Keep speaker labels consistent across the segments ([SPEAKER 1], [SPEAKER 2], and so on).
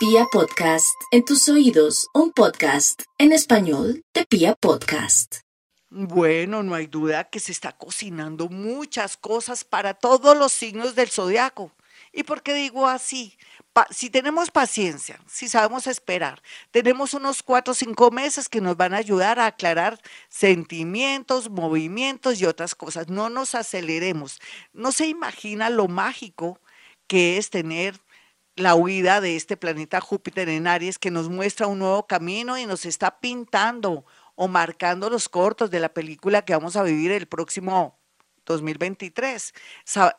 [SPEAKER 1] Pia Podcast, en tus oídos, un podcast en español de Pia Podcast.
[SPEAKER 2] Bueno, no hay duda que se está cocinando muchas cosas para todos los signos del zodiaco. ¿Y por qué digo así? si tenemos paciencia, si sabemos esperar, tenemos unos cuatro o cinco meses que nos van a ayudar a aclarar sentimientos, movimientos y otras cosas. No nos aceleremos. No se imagina lo mágico que es tener la huida de este planeta Júpiter en Aries que nos muestra un nuevo camino y nos está pintando o marcando los cortos de la película que vamos a vivir el próximo 2023.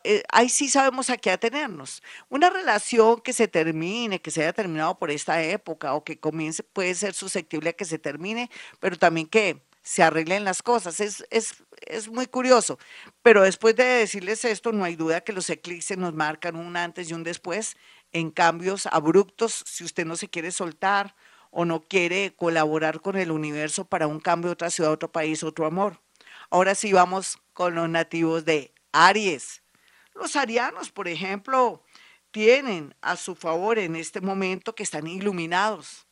[SPEAKER 2] Eh, ahí sí sabemos a qué atenernos. Una relación que se termine, que se haya terminado por esta época o que comience, puede ser susceptible a que se termine, pero también que se arreglen las cosas. Es, es, es muy curioso. Pero después de decirles esto, no hay duda que los eclipses nos marcan un antes y un después en cambios abruptos si usted no se quiere soltar o no quiere colaborar con el universo para un cambio otra ciudad, otro país, otro amor. Ahora sí vamos con los nativos de Aries. Los arianos, por ejemplo, tienen a su favor en este momento que están iluminados.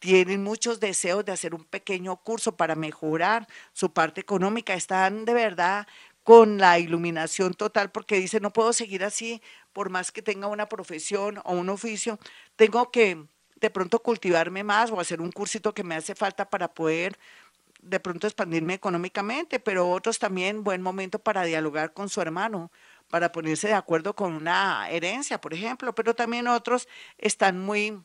[SPEAKER 2] Tienen muchos deseos de hacer un pequeño curso para mejorar su parte económica. Están de verdad con la iluminación total porque dicen, no puedo seguir así por más que tenga una profesión o un oficio. Tengo que de pronto cultivarme más o hacer un cursito que me hace falta para poder de pronto expandirme económicamente, pero otros también buen momento para dialogar con su hermano, para ponerse de acuerdo con una herencia, por ejemplo, pero también otros están muy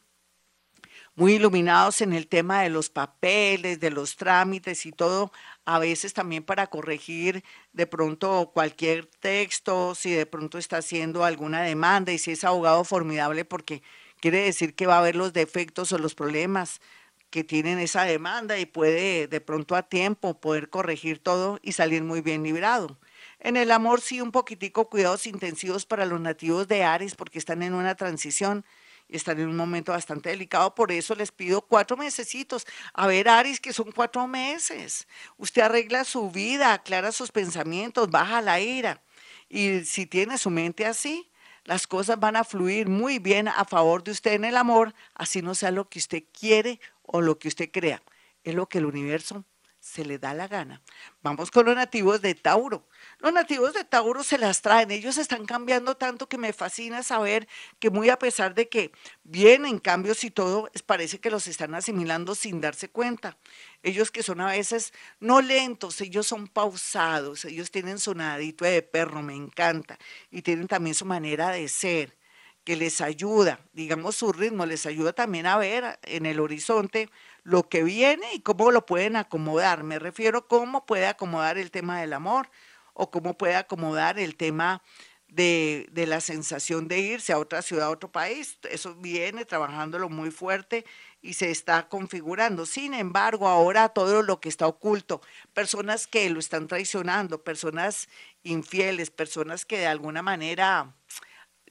[SPEAKER 2] muy iluminados en el tema de los papeles, de los trámites y todo, a veces también para corregir de pronto cualquier texto, si de pronto está haciendo alguna demanda y si es abogado formidable porque quiere decir que va a haber los defectos o los problemas que tienen esa demanda y puede de pronto a tiempo poder corregir todo y salir muy bien librado. En el amor sí un poquitico cuidados intensivos para los nativos de Aries porque están en una transición están en un momento bastante delicado, por eso les pido cuatro mesecitos. A ver, Aries, que son cuatro meses. Usted arregla su vida, aclara sus pensamientos, baja la ira. Y si tiene su mente así, las cosas van a fluir muy bien a favor de usted en el amor, así no sea lo que usted quiere o lo que usted crea. Es lo que el universo se le da la gana. Vamos con los nativos de Tauro. Los nativos de Tauro se las traen. Ellos están cambiando tanto que me fascina saber que muy a pesar de que vienen cambios y todo, parece que los están asimilando sin darse cuenta. Ellos que son a veces no lentos, ellos son pausados, ellos tienen su nadito de perro, me encanta, y tienen también su manera de ser que les ayuda, digamos su ritmo, les ayuda también a ver en el horizonte lo que viene y cómo lo pueden acomodar. Me refiero a cómo puede acomodar el tema del amor o cómo puede acomodar el tema de, de, la sensación de irse a otra ciudad, a otro país. Eso viene trabajándolo muy fuerte y se está configurando. Sin embargo, ahora todo lo que está oculto, personas que lo están traicionando, personas infieles, personas que de alguna manera,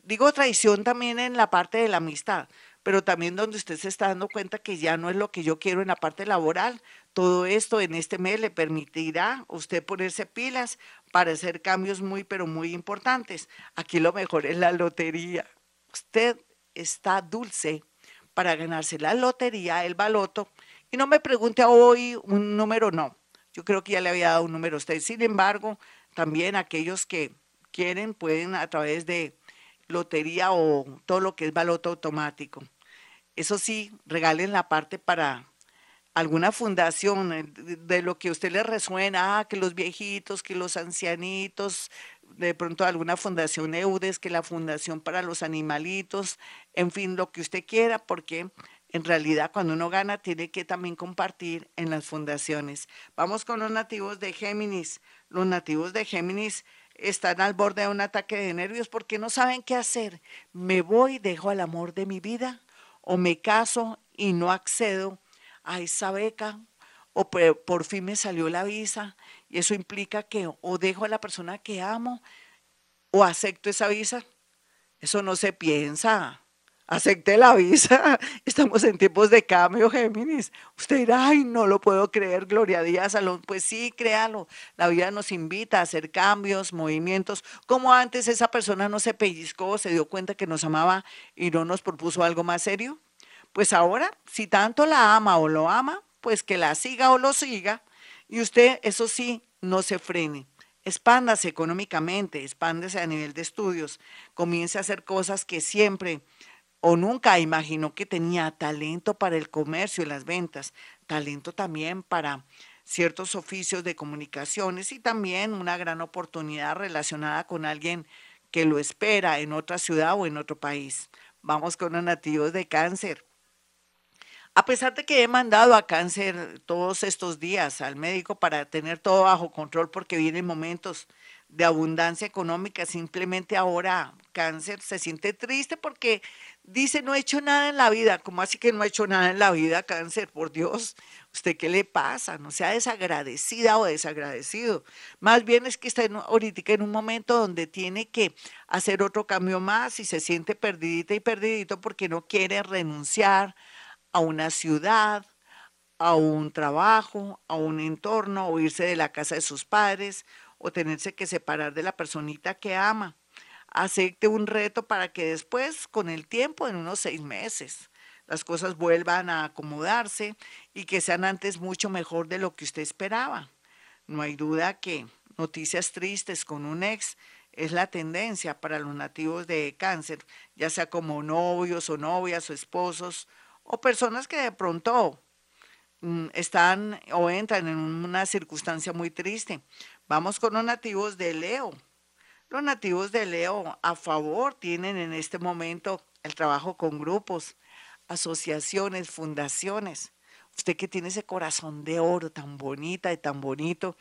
[SPEAKER 2] digo traición también en la parte de la amistad, pero también donde usted se está dando cuenta que ya no es lo que yo quiero en la parte laboral. Todo esto en este mes le permitirá usted ponerse pilas para hacer cambios muy, pero muy importantes. Aquí lo mejor es la lotería. Usted está dulce para ganarse la lotería, el baloto, y no me pregunte hoy un número, no. Yo creo que ya le había dado un número a usted. Sin embargo, también aquellos que quieren pueden a través de lotería o todo lo que es baloto automático eso sí, regalen la parte para alguna fundación eh, de lo que a usted le resuena, ah, que los viejitos, que los ancianitos, de pronto alguna fundación EUDES, que la fundación para los animalitos, en fin, lo que usted quiera, porque en realidad cuando uno gana tiene que también compartir en las fundaciones. Vamos con los nativos de Géminis. Los nativos de Géminis están al borde de un ataque de nervios porque no saben qué hacer. Me voy, dejo al amor de mi vida o me caso y no accedo a esa beca o por fin me salió la visa y eso implica que o dejo a la persona que amo o acepto esa visa. Eso no se piensa. Acepte la visa. Estamos en tiempos de cambio, Géminis. Usted dirá, ay, no lo puedo creer, Gloria Díaz Salón. Pues sí, créalo. La vida nos invita a hacer cambios, movimientos. Como antes esa persona no se pellizcó, se dio cuenta que nos amaba y no nos propuso algo más serio. Pues ahora, si tanto la ama o lo ama, pues que la siga o lo siga y usted, eso sí, no se frene. Expándase económicamente, expándese a nivel de estudios, comience a hacer cosas que siempre o nunca imaginó que tenía talento para el comercio y las ventas, talento también para ciertos oficios de comunicaciones y también una gran oportunidad relacionada con alguien que lo espera en otra ciudad o en otro país. Vamos con los nativos de cáncer. A pesar de que he mandado a cáncer todos estos días al médico para tener todo bajo control porque vienen momentos de abundancia económica, simplemente ahora cáncer se siente triste porque dice no he hecho nada en la vida. ¿Cómo así que no ha hecho nada en la vida, cáncer? Por Dios, ¿usted qué le pasa? No sea desagradecida o desagradecido. Más bien es que está en, ahorita en un momento donde tiene que hacer otro cambio más y se siente perdidita y perdidito porque no quiere renunciar a una ciudad, a un trabajo, a un entorno, o irse de la casa de sus padres, o tenerse que separar de la personita que ama. Acepte un reto para que después, con el tiempo, en unos seis meses, las cosas vuelvan a acomodarse y que sean antes mucho mejor de lo que usted esperaba. No hay duda que noticias tristes con un ex es la tendencia para los nativos de cáncer, ya sea como novios o novias o esposos o personas que de pronto mm, están o entran en una circunstancia muy triste. Vamos con los nativos de Leo. Los nativos de Leo a favor tienen en este momento el trabajo con grupos, asociaciones, fundaciones. Usted que tiene ese corazón de oro tan bonita y tan bonito,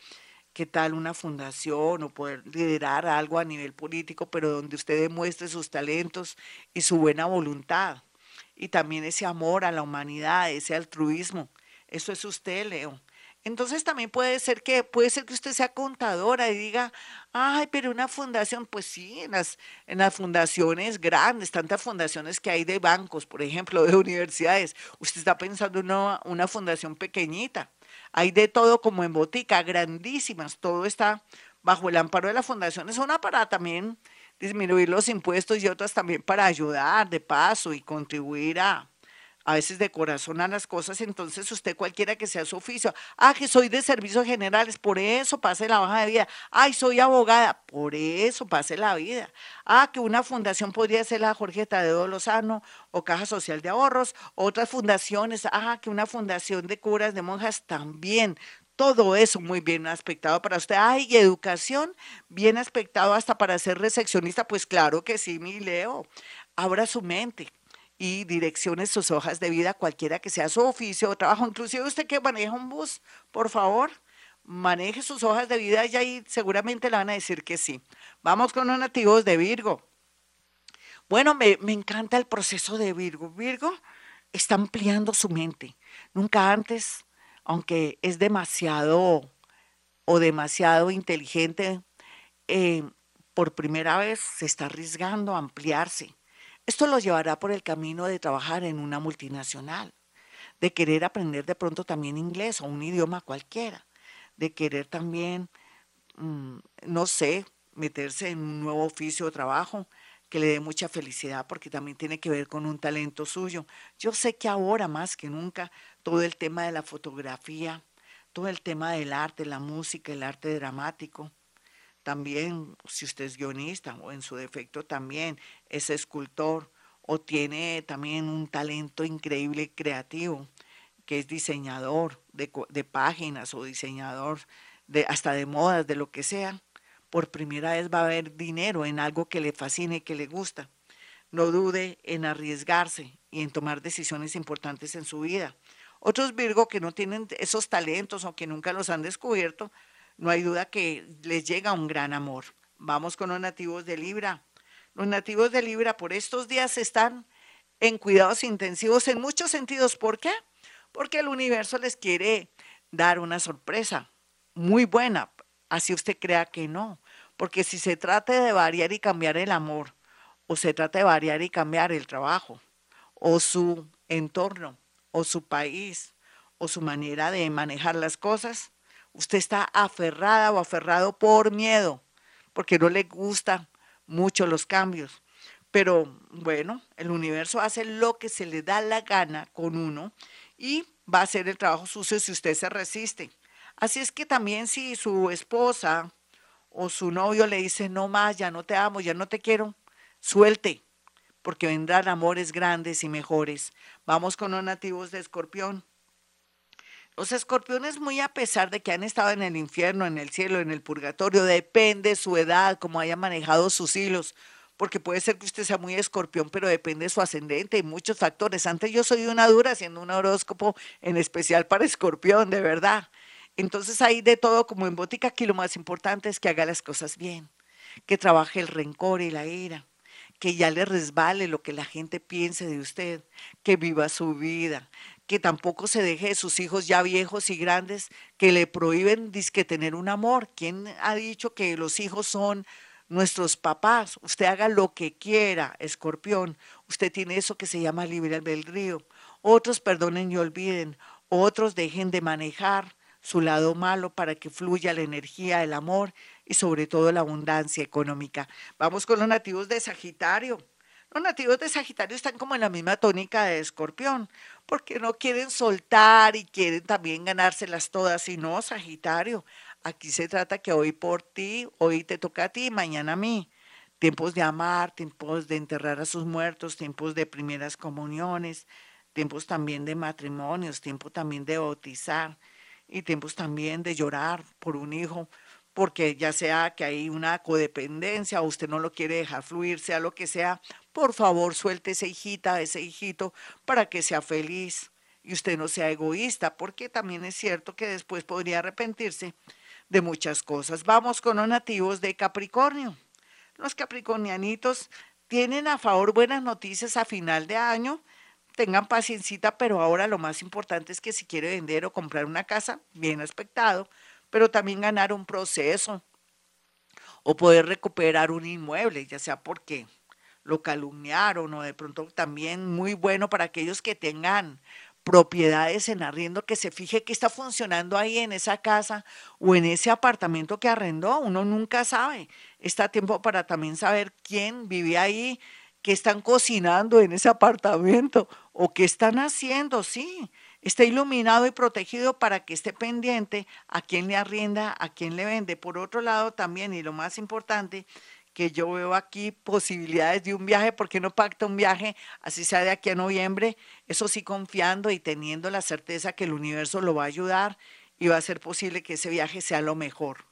[SPEAKER 2] ¿qué tal una fundación o poder liderar algo a nivel político, pero donde usted demuestre sus talentos y su buena voluntad? Y también ese amor a la humanidad, ese altruismo. Eso es usted, Leo. Entonces también puede ser que puede ser que usted sea contadora y diga, ay, pero una fundación, pues sí, en las, en las fundaciones grandes, tantas fundaciones que hay de bancos, por ejemplo, de universidades, usted está pensando en una, una fundación pequeñita. Hay de todo como en botica, grandísimas, todo está bajo el amparo de la fundación. Es una para también disminuir los impuestos y otras también para ayudar de paso y contribuir a, a veces de corazón a las cosas, entonces usted cualquiera que sea su oficio, ah, que soy de servicios generales, por eso pase la baja de vida, ay, soy abogada, por eso pase la vida, ah, que una fundación podría ser la Jorge Tadeo Lozano o Caja Social de Ahorros, otras fundaciones, ah, que una fundación de curas, de monjas también, todo eso muy bien aspectado para usted. Ay, educación, bien aspectado hasta para ser recepcionista. Pues claro que sí, mi Leo. Abra su mente y direccione sus hojas de vida, cualquiera que sea su oficio o trabajo. Inclusive usted que maneja un bus, por favor, maneje sus hojas de vida y ahí seguramente le van a decir que sí. Vamos con los nativos de Virgo. Bueno, me, me encanta el proceso de Virgo. Virgo está ampliando su mente. Nunca antes aunque es demasiado o demasiado inteligente, eh, por primera vez se está arriesgando a ampliarse. Esto lo llevará por el camino de trabajar en una multinacional, de querer aprender de pronto también inglés o un idioma cualquiera, de querer también, mm, no sé, meterse en un nuevo oficio o trabajo que le dé mucha felicidad porque también tiene que ver con un talento suyo. Yo sé que ahora más que nunca todo el tema de la fotografía, todo el tema del arte, la música, el arte dramático. También, si usted es guionista o en su defecto también es escultor o tiene también un talento increíble creativo, que es diseñador de, de páginas o diseñador de, hasta de modas, de lo que sea, por primera vez va a haber dinero en algo que le fascine, que le gusta. No dude en arriesgarse y en tomar decisiones importantes en su vida. Otros Virgo que no tienen esos talentos o que nunca los han descubierto, no hay duda que les llega un gran amor. Vamos con los nativos de Libra. Los nativos de Libra por estos días están en cuidados intensivos en muchos sentidos. ¿Por qué? Porque el universo les quiere dar una sorpresa muy buena, así usted crea que no. Porque si se trata de variar y cambiar el amor, o se trata de variar y cambiar el trabajo, o su entorno, o su país o su manera de manejar las cosas, usted está aferrada o aferrado por miedo, porque no le gustan mucho los cambios. Pero bueno, el universo hace lo que se le da la gana con uno y va a hacer el trabajo sucio si usted se resiste. Así es que también si su esposa o su novio le dice, no más, ya no te amo, ya no te quiero, suelte, porque vendrán amores grandes y mejores. Vamos con los nativos de Escorpión. Los escorpiones, muy a pesar de que han estado en el infierno, en el cielo, en el purgatorio, depende su edad, cómo haya manejado sus hilos, porque puede ser que usted sea muy escorpión, pero depende de su ascendente y muchos factores. Antes yo soy una dura haciendo un horóscopo en especial para escorpión, de verdad. Entonces hay de todo como en botica, aquí lo más importante es que haga las cosas bien, que trabaje el rencor y la ira, que ya le resbale lo que la gente piense de usted, que viva su vida, que tampoco se deje de sus hijos ya viejos y grandes que le prohíben disque tener un amor. ¿Quién ha dicho que los hijos son nuestros papás? Usted haga lo que quiera, escorpión. Usted tiene eso que se llama libre albedrío. Otros perdonen y olviden. Otros dejen de manejar su lado malo para que fluya la energía, el amor y sobre todo la abundancia económica. Vamos con los nativos de Sagitario. Los nativos de Sagitario están como en la misma tónica de Escorpión, porque no quieren soltar y quieren también ganárselas todas, y no, Sagitario. Aquí se trata que hoy por ti, hoy te toca a ti, mañana a mí. Tiempos de amar, tiempos de enterrar a sus muertos, tiempos de primeras comuniones, tiempos también de matrimonios, tiempo también de bautizar y tiempos también de llorar por un hijo, porque ya sea que hay una codependencia o usted no lo quiere dejar fluir, sea lo que sea, por favor suelte esa hijita, ese hijito, para que sea feliz y usted no sea egoísta, porque también es cierto que después podría arrepentirse de muchas cosas. Vamos con los nativos de Capricornio. Los capricornianitos tienen a favor buenas noticias a final de año tengan paciencia, pero ahora lo más importante es que si quiere vender o comprar una casa, bien aspectado, pero también ganar un proceso o poder recuperar un inmueble, ya sea porque lo calumniaron o de pronto también muy bueno para aquellos que tengan propiedades en arriendo, que se fije que está funcionando ahí en esa casa o en ese apartamento que arrendó. Uno nunca sabe. Está tiempo para también saber quién vive ahí, qué están cocinando en ese apartamento o qué están haciendo, sí. Está iluminado y protegido para que esté pendiente a quién le arrienda, a quién le vende. Por otro lado, también, y lo más importante, que yo veo aquí posibilidades de un viaje, ¿por qué no pacta un viaje, así sea de aquí a noviembre? Eso sí, confiando y teniendo la certeza que el universo lo va a ayudar y va a ser posible que ese viaje sea lo mejor.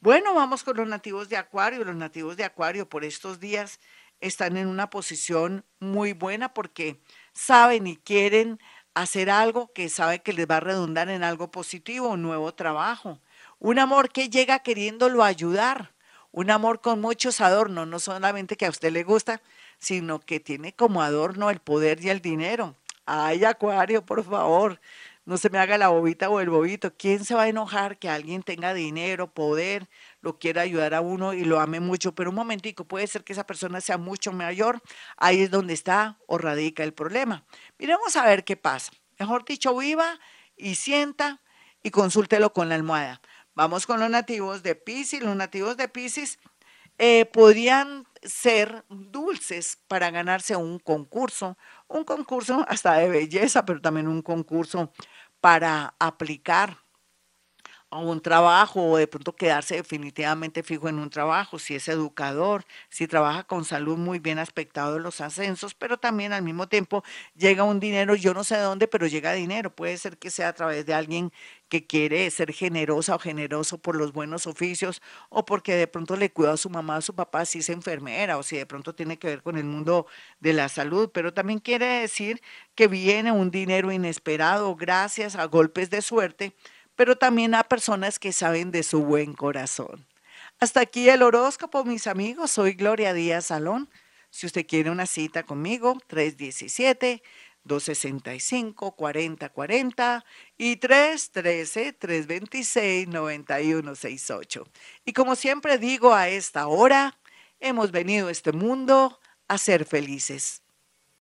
[SPEAKER 2] Bueno, vamos con los nativos de Acuario. Los nativos de Acuario por estos días están en una posición muy buena porque saben y quieren hacer algo que sabe que les va a redundar en algo positivo, un nuevo trabajo, un amor que llega queriéndolo ayudar, un amor con muchos adornos, no solamente que a usted le gusta, sino que tiene como adorno el poder y el dinero. Ay, Acuario, por favor, no se me haga la bobita o el bobito. ¿Quién se va a enojar que alguien tenga dinero, poder, lo quiera ayudar a uno y lo ame mucho? Pero un momentico, puede ser que esa persona sea mucho mayor. Ahí es donde está o radica el problema. Miremos a ver qué pasa. Mejor dicho, viva y sienta y consúltelo con la almohada. Vamos con los nativos de Pisces. Los nativos de Pisces eh, podrían ser dulces para ganarse un concurso, un concurso hasta de belleza, pero también un concurso para aplicar a un trabajo o de pronto quedarse definitivamente fijo en un trabajo, si es educador, si trabaja con salud muy bien aspectado de los ascensos, pero también al mismo tiempo llega un dinero, yo no sé de dónde, pero llega dinero, puede ser que sea a través de alguien que quiere ser generosa o generoso por los buenos oficios o porque de pronto le cuida a su mamá o a su papá si es enfermera o si de pronto tiene que ver con el mundo de la salud, pero también quiere decir que viene un dinero inesperado gracias a golpes de suerte pero también a personas que saben de su buen corazón. Hasta aquí el horóscopo, mis amigos. Soy Gloria Díaz Salón. Si usted quiere una cita conmigo, 317-265-4040 y 313-326-9168. Y como siempre digo a esta hora, hemos venido a este mundo a ser felices.